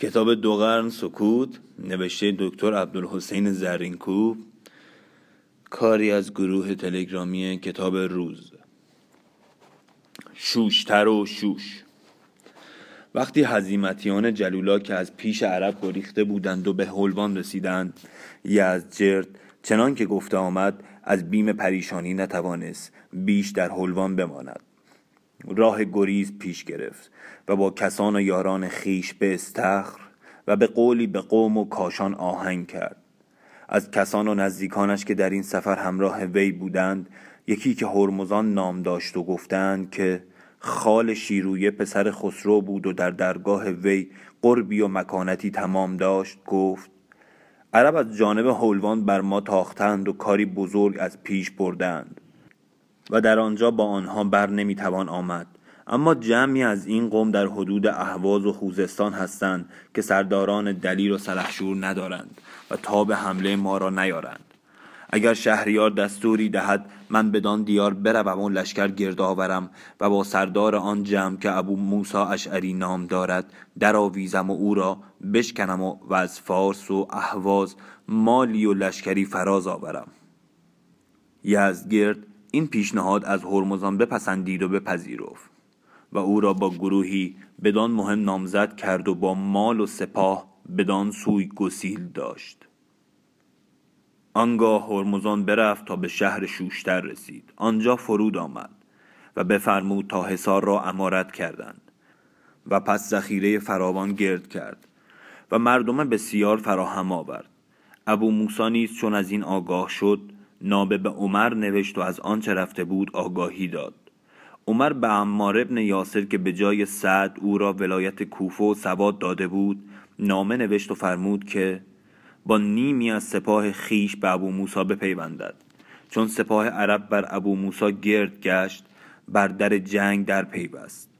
کتاب دو قرن سکوت نوشته دکتر عبدالحسین زرینکوب کاری از گروه تلگرامی کتاب روز. شوشتر و شوش. وقتی حزیمتیان جلولا که از پیش عرب گریخته بودند و به هلوان رسیدند یزجرد چنان که گفته آمد از بیم پریشانی نتوانست بیش در هلوان بماند. راه گریز پیش گرفت و با کسان و یاران خیش به استخر و به قولی به قوم و کاشان آهنگ کرد. از کسان و نزدیکانش که در این سفر همراه وی بودند یکی که هرمزان نام داشت و گفتند که خال شیرویه پسر خسرو بود و در درگاه وی قربی و مکانتی تمام داشت گفت عرب از جانب هولوان بر ما تاختند و کاری بزرگ از پیش بردند. و در آنجا با آنها بر نمی‌توان آمد. اما جمعی از این قوم در حدود اهواز و خوزستان هستند که سرداران دلیر و سلحشور ندارند و تاب حمله ما را نیارند. اگر شهریار دستوری دهد من بدان دیار بروم و لشکر گرد آورم و با سردار آن جمع که ابو موسا اشعری نام دارد درآویزم و او را بشکنم و, و از فارس و اهواز مالی و لشکری فراز آورم. یزدگرد این پیشنهاد از هرمزان بپسندید و بپذیرفت و او را با گروهی بدان مهم نامزد کرد و با مال و سپاه بدان سوی گسیل داشت. آنگاه هرمزان برفت تا به شهر شوشتر رسید. آنجا فرود آمد و بفرمود تا حصار را امارت کردند و پس ذخیره فراوان گرد کرد و مردم بسیار فراهم آورد. ابو موسا نیز چون از این آگاه شد نابه به عمر نوشت و از آنچه رفته بود آگاهی داد. عمر به عمار ابن یاسر که به جای سعد او را ولایت کوفه و سواد داده بود نامه نوشت و فرمود که با نیمی از سپاه خیش به ابو موسا بپیوندد. چون سپاه عرب بر ابو موسا گرد گشت بر در جنگ در پیوست.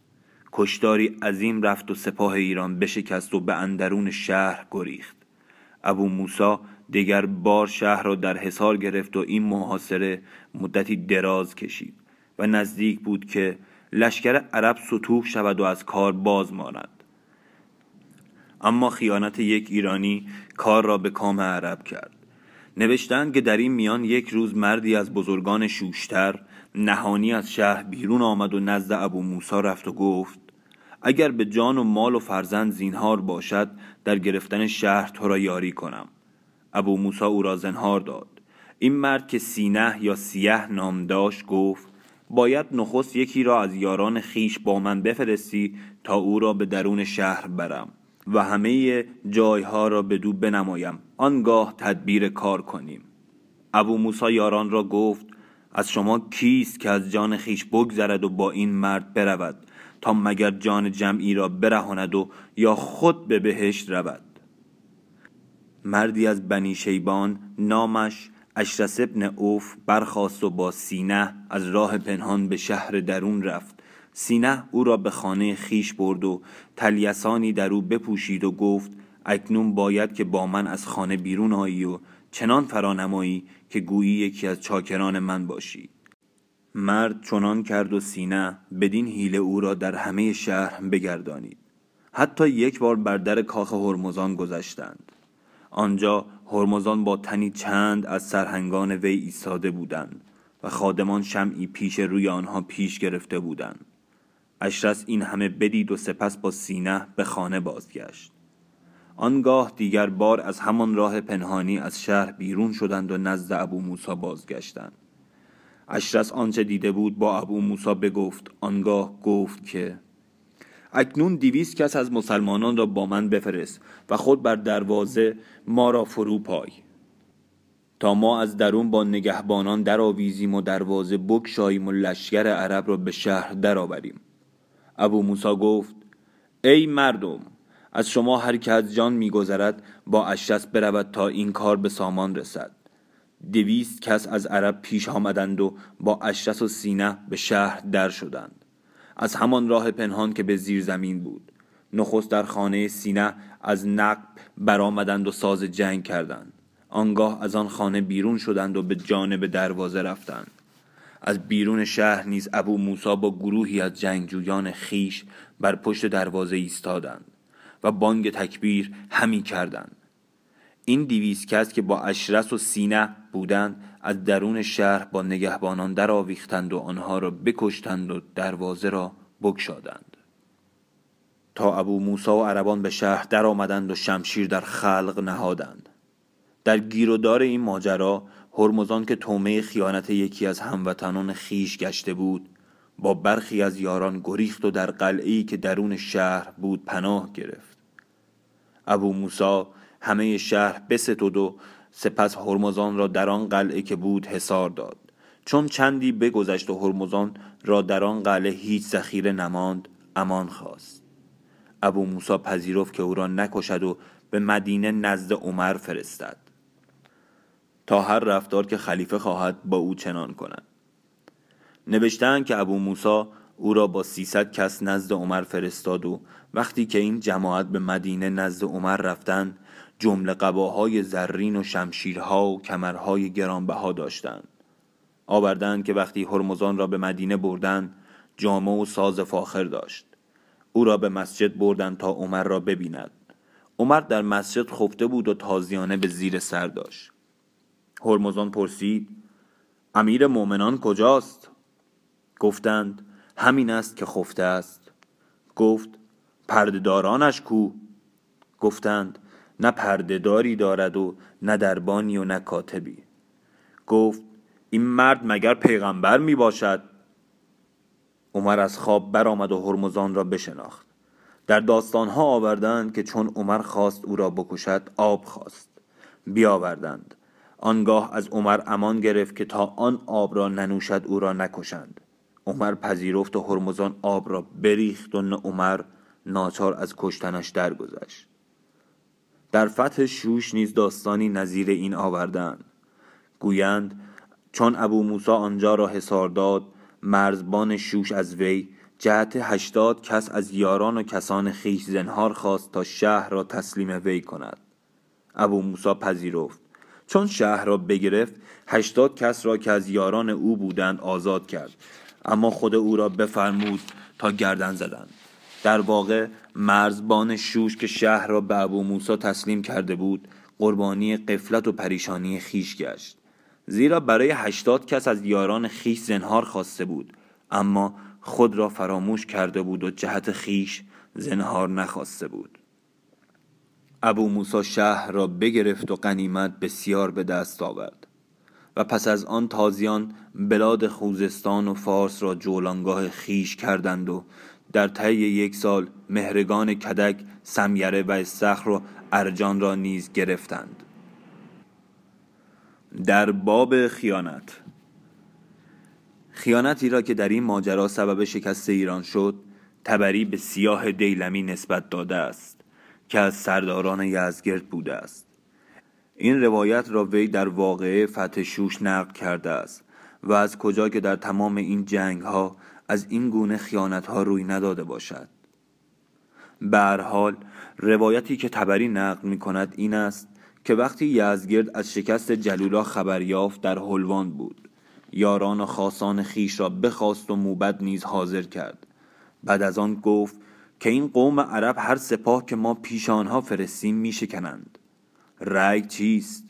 کشتاری عظیم رفت و سپاه ایران بشکست و به اندرون شهر گریخت. ابو موسا دیگر بار شهر را در حصار گرفت و این محاصره مدتی دراز کشید و نزدیک بود که لشکر عرب سطوح شود و از کار باز ماند. اما خیانت یک ایرانی کار را به کام عرب کرد. نوشتند که در این میان یک روز مردی از بزرگان شوشتر نهانی از شهر بیرون آمد و نزد ابو موسا رفت و گفت اگر به جان و مال و فرزند زینهار باشد در گرفتن شهر تو را یاری کنم. ابو موسا او را زنهار داد. این مرد که سینه یا سیه نام داشت گفت باید نخست یکی را از یاران خیش با من بفرستی تا او را به درون شهر برم و همه جایها را به دو بنمایم. آنگاه تدبیر کار کنیم. ابو موسا یاران را گفت از شما کیست که از جان خیش بگذرد و با این مرد برود تا مگر جان جمعی را برهاند و یا خود به بهشت رود؟ مردی از بنی شیبان نامش اشرس ابن اوف برخاست و با سینه از راه پنهان به شهر درون رفت. سینه او را به خانه خیش برد و تلیسانی در او بپوشید و گفت اکنون باید که با من از خانه بیرون آیی و چنان فرانمایی که گویی یکی از چاکران من باشی. مرد چنان کرد و سینه بدین حیله او را در همه شهر بگردانید. حتی یک بار بر در کاخ هرمزان گذشتند. آنجا هرمزان با تنی چند از سرهنگان وی ایستاده بودند و خادمان شمعی پیش روی آنها پیش گرفته بودند. اشرس این همه بدید و سپس با سینه به خانه بازگشت. آنگاه دیگر بار از همان راه پنهانی از شهر بیرون شدند و نزد ابو موسا بازگشتند. اشرس آنچه دیده بود با ابو موسا بگفت آنگاه گفت که اکنون دیویس کس از مسلمانان را با من بفرست و خود بر دروازه ما را فرو پای. تا ما از درون با نگهبانان درآویزیم و دروازه بکشاییم و لشکر عرب را به شهر درآوریم ابو موسا گفت ای مردم از شما هر که از جان میگذرد با اشرس برود تا این کار به سامان رسد. دویست کس از عرب پیش آمدند و با اشرس و سینه به شهر در شدند. از همان راه پنهان که به زیر زمین بود. نخست در خانه سینه از نقب برآمدند و ساز جنگ کردند. آنگاه از آن خانه بیرون شدند و به جانب دروازه رفتند. از بیرون شهر نیز ابو موسا با گروهی از جنگجویان خیش بر پشت دروازه ایستادند و بانگ تکبیر همی کردند. این دیویس کس که با اشرس و سینه بودند از درون شهر با نگهبانان در آویختند و آنها را بکشتند و دروازه را بگشادند. تا ابو موسا و عربان به شهر در آمدند و شمشیر در خلق نهادند. در گیر و دار این ماجرا هرمزان که تومه خیانت یکی از هموطنان خیش گشته بود با برخی از یاران گریخت و در قلعه‌ای که درون شهر بود پناه گرفت. ابو موسا همه شهر بستود و سپس هرمزان را در آن قلعه که بود حصار داد. چون چندی بگذشت و هرمزان را در آن قلعه هیچ ذخیره نماند امان خواست. ابو موسا پذیرفت که او را نکشد و به مدینه نزد عمر فرستد. تا هر رفتار که خلیفه خواهد با او چنان کند. نوشتند که ابو موسا او را با سیصد کس نزد عمر فرستاد و وقتی که این جماعت به مدینه نزد عمر رفتند جمله قباهای زرین و شمشیرها و کمرهای گرانبها داشتند. آوردند که وقتی هرمزان را به مدینه بردند جامه و ساز فاخر داشت. او را به مسجد بردند تا عمر را ببیند. عمر در مسجد خفته بود و تازیانه به زیر سر داشت. هرمزان پرسید امیر مؤمنان کجاست؟ گفتند همین است که خفته است. گفت پردهدارانش کو؟ گفتند نه پردهداری دارد و نه دربانی و نه کاتبی. گفت این مرد مگر پیغمبر می باشد؟ عمر از خواب برآمد و هرمزان را بشناخت. در داستانها آوردند که چون عمر خواست او را بکشد آب خواست. بیاوردند. آنگاه از عمر امان گرفت که تا آن آب را ننوشد او را نکشند. عمر پذیرفت و هرمزان آب را بریخت و عمر ناچار از کشتنش درگذشت. در فتح شوش نیز داستانی نظیر این آوردند. گویند چون ابو موسا آنجا را حصار داد مرزبان شوش از وی جهت هشتاد کس از یاران و کسان خیش زنهار خواست تا شهر را تسلیم وی کند. ابو موسا پذیرفت. چون شهر را بگرفت هشتاد کس را که از یاران او بودند آزاد کرد. اما خود او را بفرمود تا گردن زدند. در واقع مرزبان شوش که شهر را به ابو موسا تسلیم کرده بود قربانی قفلت و پریشانی خیش گشت. زیرا برای هشتاد کس از یاران خیش زنهار خواسته بود اما خود را فراموش کرده بود و جهت خیش زنهار نخواسته بود. ابو موسا شهر را بگرفت و قنیمت بسیار به دست آورد. و پس از آن تازیان بلاد خوزستان و فارس را جولانگاه خیش کردند و در طی یک سال مهرگان کدک سمیره و استخر و ارجان را نیز گرفتند. در باب خیانت. خیانتی را که در این ماجرا سبب شکست ایران شد تبری به سیاه دیلمی نسبت داده است که از سرداران یزگرد بوده است. این روایت را وی در واقعه فتح شوش نقل کرده است و از کجا که در تمام این جنگ ها از این گونه خیانت ها روی نداده باشد. به حال روایتی که تبری نقل می کند این است که وقتی یزگرد از شکست جلولا خبر یافت در هلوان بود. یاران و خاصان خیش را بخواست و موبد نیز حاضر کرد. بعد از آن گفت که این قوم عرب هر سپاه که ما پیش آنها فرستیم میشکنند. رأی چیست؟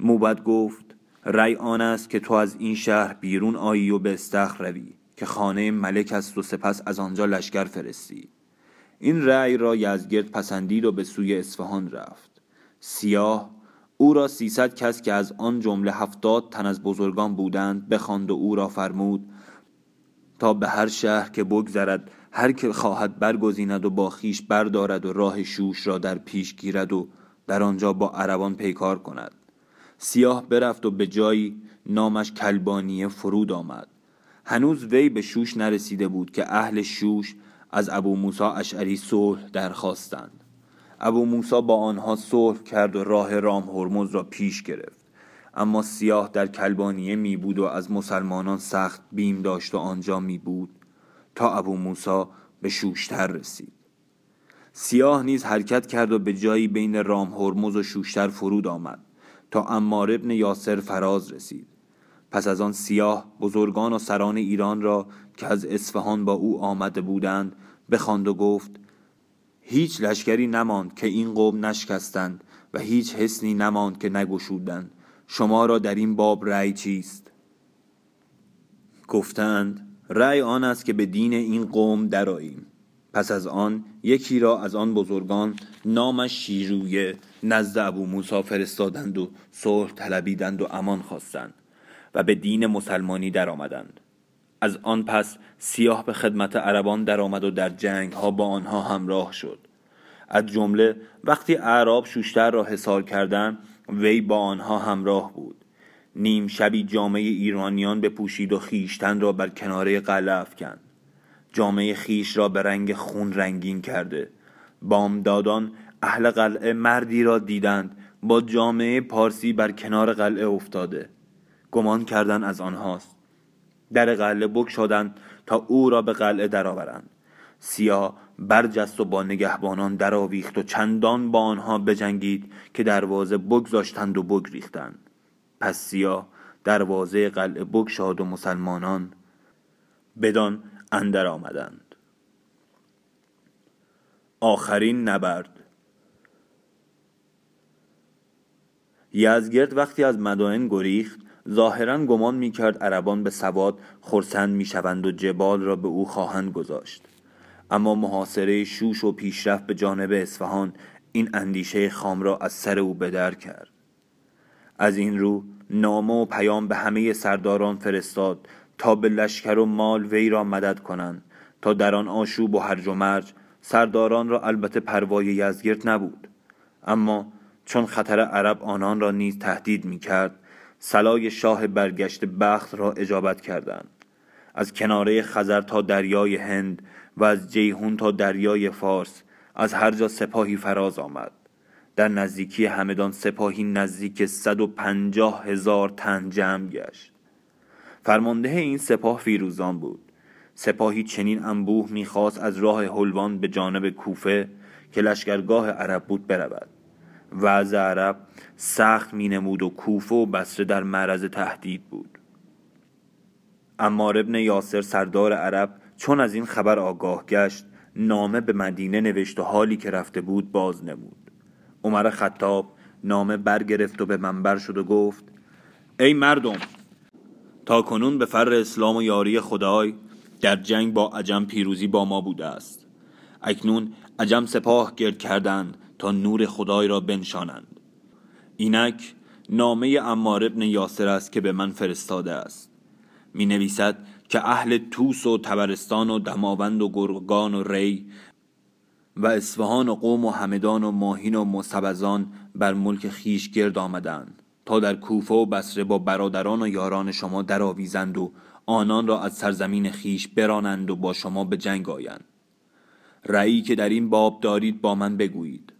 موبد گفت رأی آن است که تو از این شهر بیرون آیی و به استخر روی که خانه ملک است و سپس از آنجا لشکر فرستی. این رأی را یزگرد پسندید و به سوی اصفهان رفت. سیاه او را سیصد کس که از آن جمله هفتاد تن از بزرگان بودند بخواند و او را فرمود تا به هر شهر که بگذرد هر که خواهد برگزیند و با خیش بردارد و راه شوش را در پیش گیرد و در آنجا با عربان پیکار کند. سیاه برفت و به جایی نامش کلبانیه فرود آمد. هنوز وی به شوش نرسیده بود که اهل شوش از ابو موسا اشعری صلح درخواستند. ابو موسا با آنها صلح کرد و راه رام هرمز را پیش گرفت. اما سیاه در کلبانیه می بود و از مسلمانان سخت بیم داشت و آنجا می بود تا ابو موسا به شوشتر رسید. سیاه نیز حرکت کرد و به جایی بین رام هرمز و شوشتر فرود آمد. تا امار ابن یاسر فراز رسید. پس از آن سیاه بزرگان و سران ایران را که از اصفهان با او آمده بودند بخواند و گفت هیچ لشکری نماند که این قوم نشکستند و هیچ حسنی نماند که نگشودند. شما را در این باب رأی چیست؟ گفتند رأی آن است که به دین این قوم درآییم. پس از آن یکی را از آن بزرگان نامش شیرویه نزد ابو موسی فرستادند و صلح طلبیدند و امان خواستند و به دین مسلمانی درآمدند. از آن پس سیاه به خدمت عربان درآمد و در جنگ ها با آنها همراه شد. از جمله وقتی اعراب شوشتر را حصار کردند وی با آنها همراه بود. نیم شبی جامعه ایرانیان بپوشید و خیشتن را بر کناره قلعه افکند. جامعه خیش را به رنگ خون رنگین کرده. بامدادان اهل قلعه مردی را دیدند. با جامعه پارسی بر کنار قلعه افتاده. گمان کردن از آنهاست. در قلعه بگشادند تا او را به قلعه درآورند. سیاه برجست و با نگهبانان درآویخت و چندان با آنها بجنگید که دروازه بگذاشتند و بگریختند. پس سیاه دروازه قلعه بگشاد و مسلمانان بدان اندر آمدند. آخرین نبرد. یزگرد وقتی از مدائن گریخت ظاهرا گمان می‌کرد عربان به سواد خرسند می‌شوند و جبال را به او خواهند گذاشت. اما محاصره شوش و پیشرفت به جانب اصفهان این اندیشه خام را از سر او بدر کرد. از این رو نامه و پیام به همه سرداران فرستاد تا به لشکر و مال وی را مدد کنند تا در آن آشوب و هرج و مرج سرداران را البته پروای یزگرد نبود. اما چون خطر عرب آنان را نیز تهدید می کرد سلای شاه برگشت بخت را اجابت کردند. از کناره خزر تا دریای هند و از جیهون تا دریای فارس از هر جا سپاهی فراز آمد. در نزدیکی همدان سپاهی نزدیک صد و پنجاه هزار تن جمع گشت. فرمانده این سپاه فیروزان بود. سپاهی چنین انبوه می‌خواست از راه هلوان به جانب کوفه که لشکرگاه عرب بود برود. وضع عرب سخت می نمود و کوفه و بسره در معرض تهدید بود. اما ابن یاسر سردار عرب چون از این خبر آگاه گشت نامه به مدینه نوشت و حالی که رفته بود باز نمود. عمر خطاب نامه برگرفت و به منبر شد و گفت ای مردم تا کنون به فر اسلام و یاری خدای در جنگ با عجم پیروزی با ما بوده است. اکنون عجم سپاه گرد کردند تا نور خدای را بنشانند. اینک نامه امار ابن یاسر است که به من فرستاده است. می نویسد که اهل توس و تبرستان و دماوند و گرگان و ری و اصفهان و قوم و همدان و ماهین و مصبزان بر ملک خیش گرد آمدند. تا در کوفه و بسره با برادران و یاران شما درآویزند و آنان را از سرزمین خیش برانند و با شما به جنگ آیند. رأیی که در این باب دارید با من بگویید.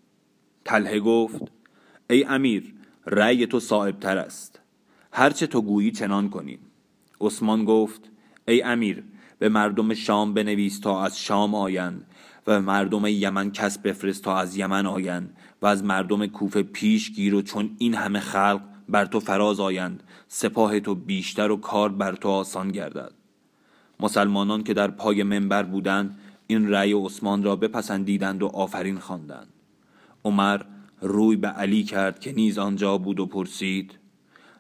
تله گفت ای امیر رأی تو صاحب تر است. هرچه تو گویی چنان کنیم. عثمان گفت ای امیر به مردم شام بنویس تا از شام آیند و مردم یمن کس بفرست تا از یمن آیند و از مردم کوفه پیش گیر و چون این همه خلق بر تو فراز آیند سپاه تو بیشتر و کار بر تو آسان گردد. مسلمانان که در پای منبر بودند این رأی عثمان را بپسندیدند و آفرین خواندند. عمر روی به علی کرد که نیز آنجا بود و پرسید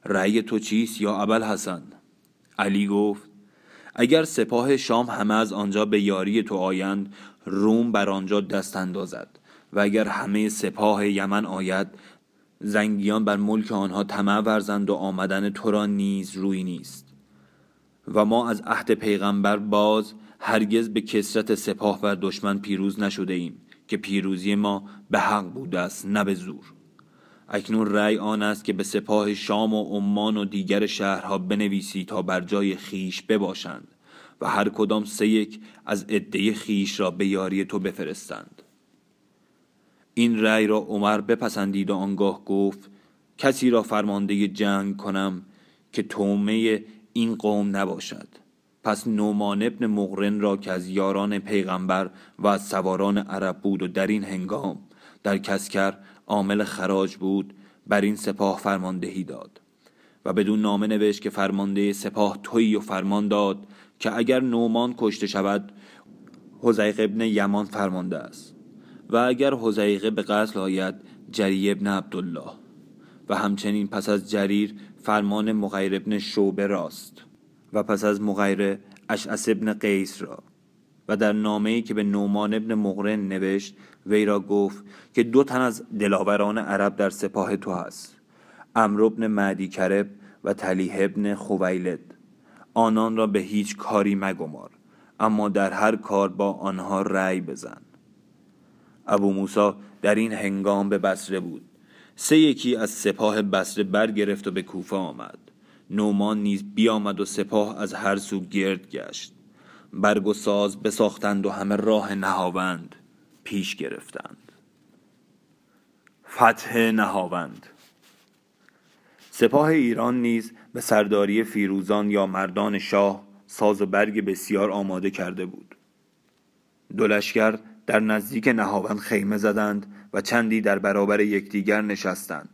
رأی تو چیست یا ابل حسن علی گفت اگر سپاه شام همه از آنجا به یاری تو آیند روم بر آنجا دست اندازد و اگر همه سپاه یمن آید زنگیان بر ملک آنها طمع ورزند و آمدن تو را نیز روی نیست. و ما از عهد پیغمبر باز هرگز به کسرت سپاه و دشمن پیروز نشده ایم که پیروزی ما به حق بوده است نه به زور. اکنون رأی آن است که به سپاه شام و عمان و دیگر شهرها بنویسی تا بر جای خیش بباشند و هر کدام سه یک از عده خیش را به یاری تو بفرستند. این رأی را عمر بپسندید و آنگاه گفت کسی را فرمانده جنگ کنم که تومه این قوم نباشد. پس نومان ابن مغرن را که از یاران پیغمبر و از سواران عرب بود و در این هنگام در کسکر عامل خراج بود بر این سپاه فرماندهی داد. و بدون نامه نوشت که فرمانده سپاه تویی و فرمان داد که اگر نومان کشته شود حزیق ابن یمان فرمانده است. و اگر حزیقه به قتل آید جری ابن عبدالله. و همچنین پس از جریر فرمان مغیر ابن شعبه راست. و پس از مغیره اشعس ابن قیس را. و در نامه‌ای که به نومان ابن مغرن نوشت وی را گفت که دو تن از دلاوران عرب در سپاه تو هست. امر ابن معدی کرب و تلیه ابن خویلد. آنان را به هیچ کاری مگمار اما در هر کار با آنها رأی بزن. ابو موسا در این هنگام به بسره بود. سه یکی از سپاه بسره برگرفت و به کوفه آمد. نومان نیز بیامد و سپاه از هر سو گرد گشت. برگ و ساز بساختند و همه راه نهاوند پیش گرفتند. فتح نهاوند. سپاه ایران نیز به سرداری فیروزان یا مردان شاه ساز و برگ بسیار آماده کرده بود. دو در نزدیک نهاوند خیمه زدند و چندی در برابر یکدیگر نشستند.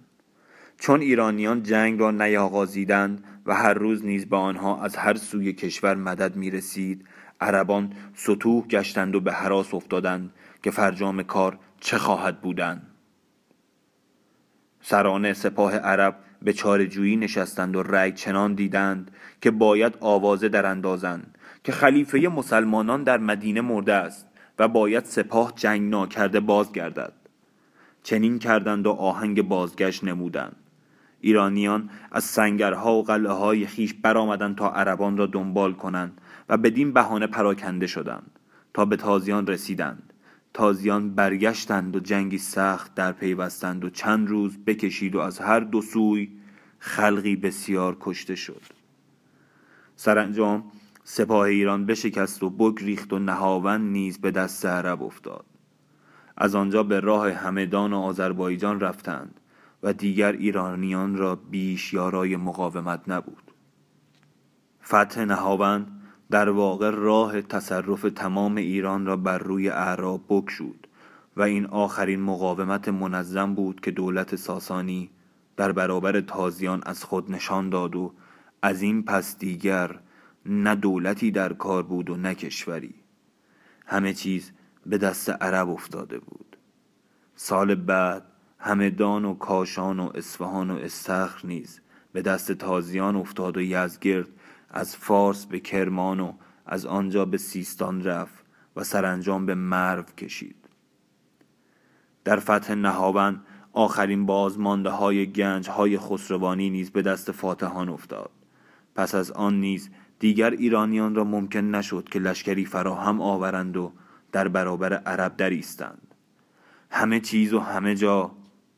چون ایرانیان جنگ را نیاغازیدند و هر روز نیز به آنها از هر سوی کشور مدد می رسید عربان سطوح گشتند و به حراس افتادند که فرجام کار چه خواهد بودند سران سپاه عرب به چارجویی نشستند و رأی چنان دیدند که باید آوازه در اندازند که خلیفه مسلمانان در مدینه مرده است. و باید سپاه جنگ ناکرده بازگردد. چنین کردند و آهنگ بازگشت نمودند. ایرانیان از سنگرها و قلعه های خیش برآمدند تا عربان را دنبال کنند و بدین بهانه پراکنده شدند. تا به تازیان رسیدند. تازیان برگشتند و جنگی سخت در پیوستند و چند روز بکشید و از هر دو سوی خلقی بسیار کشته شد. سرانجام سپاه ایران بشکست و بگریخت و نهاوند نیز به دست عرب افتاد. از آنجا به راه همدان و آذربایجان رفتند و دیگر ایرانیان را بیش یارای مقاومت نبود. فتح نهاوند در واقع راه تصرف تمام ایران را بر روی اعراب بکشود و این آخرین مقاومت منظم بود که دولت ساسانی در برابر تازیان از خود نشان داد و از این پس دیگر نه دولتی در کار بود و نه کشوری. همه چیز به دست عرب افتاده بود. سال بعد همدان و کاشان و اصفهان و استخر نیز به دست تازیان افتاد و یزگرد از فارس به کرمان و از آنجا به سیستان رفت و سرانجام به مرو کشید. در فتح نهاون آخرین بازمانده های گنج های خسروانی نیز به دست فاتحان افتاد. پس از آن نیز دیگر ایرانیان را ممکن نشد که لشکری فراهم آورند و در برابر عرب در ایستند همه چیز و همه جا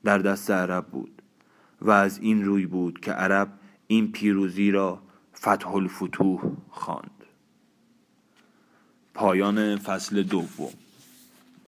در دست عرب بود و از این روی بود که عرب این پیروزی را فتح الفتوح خواند. پایان فصل دوم.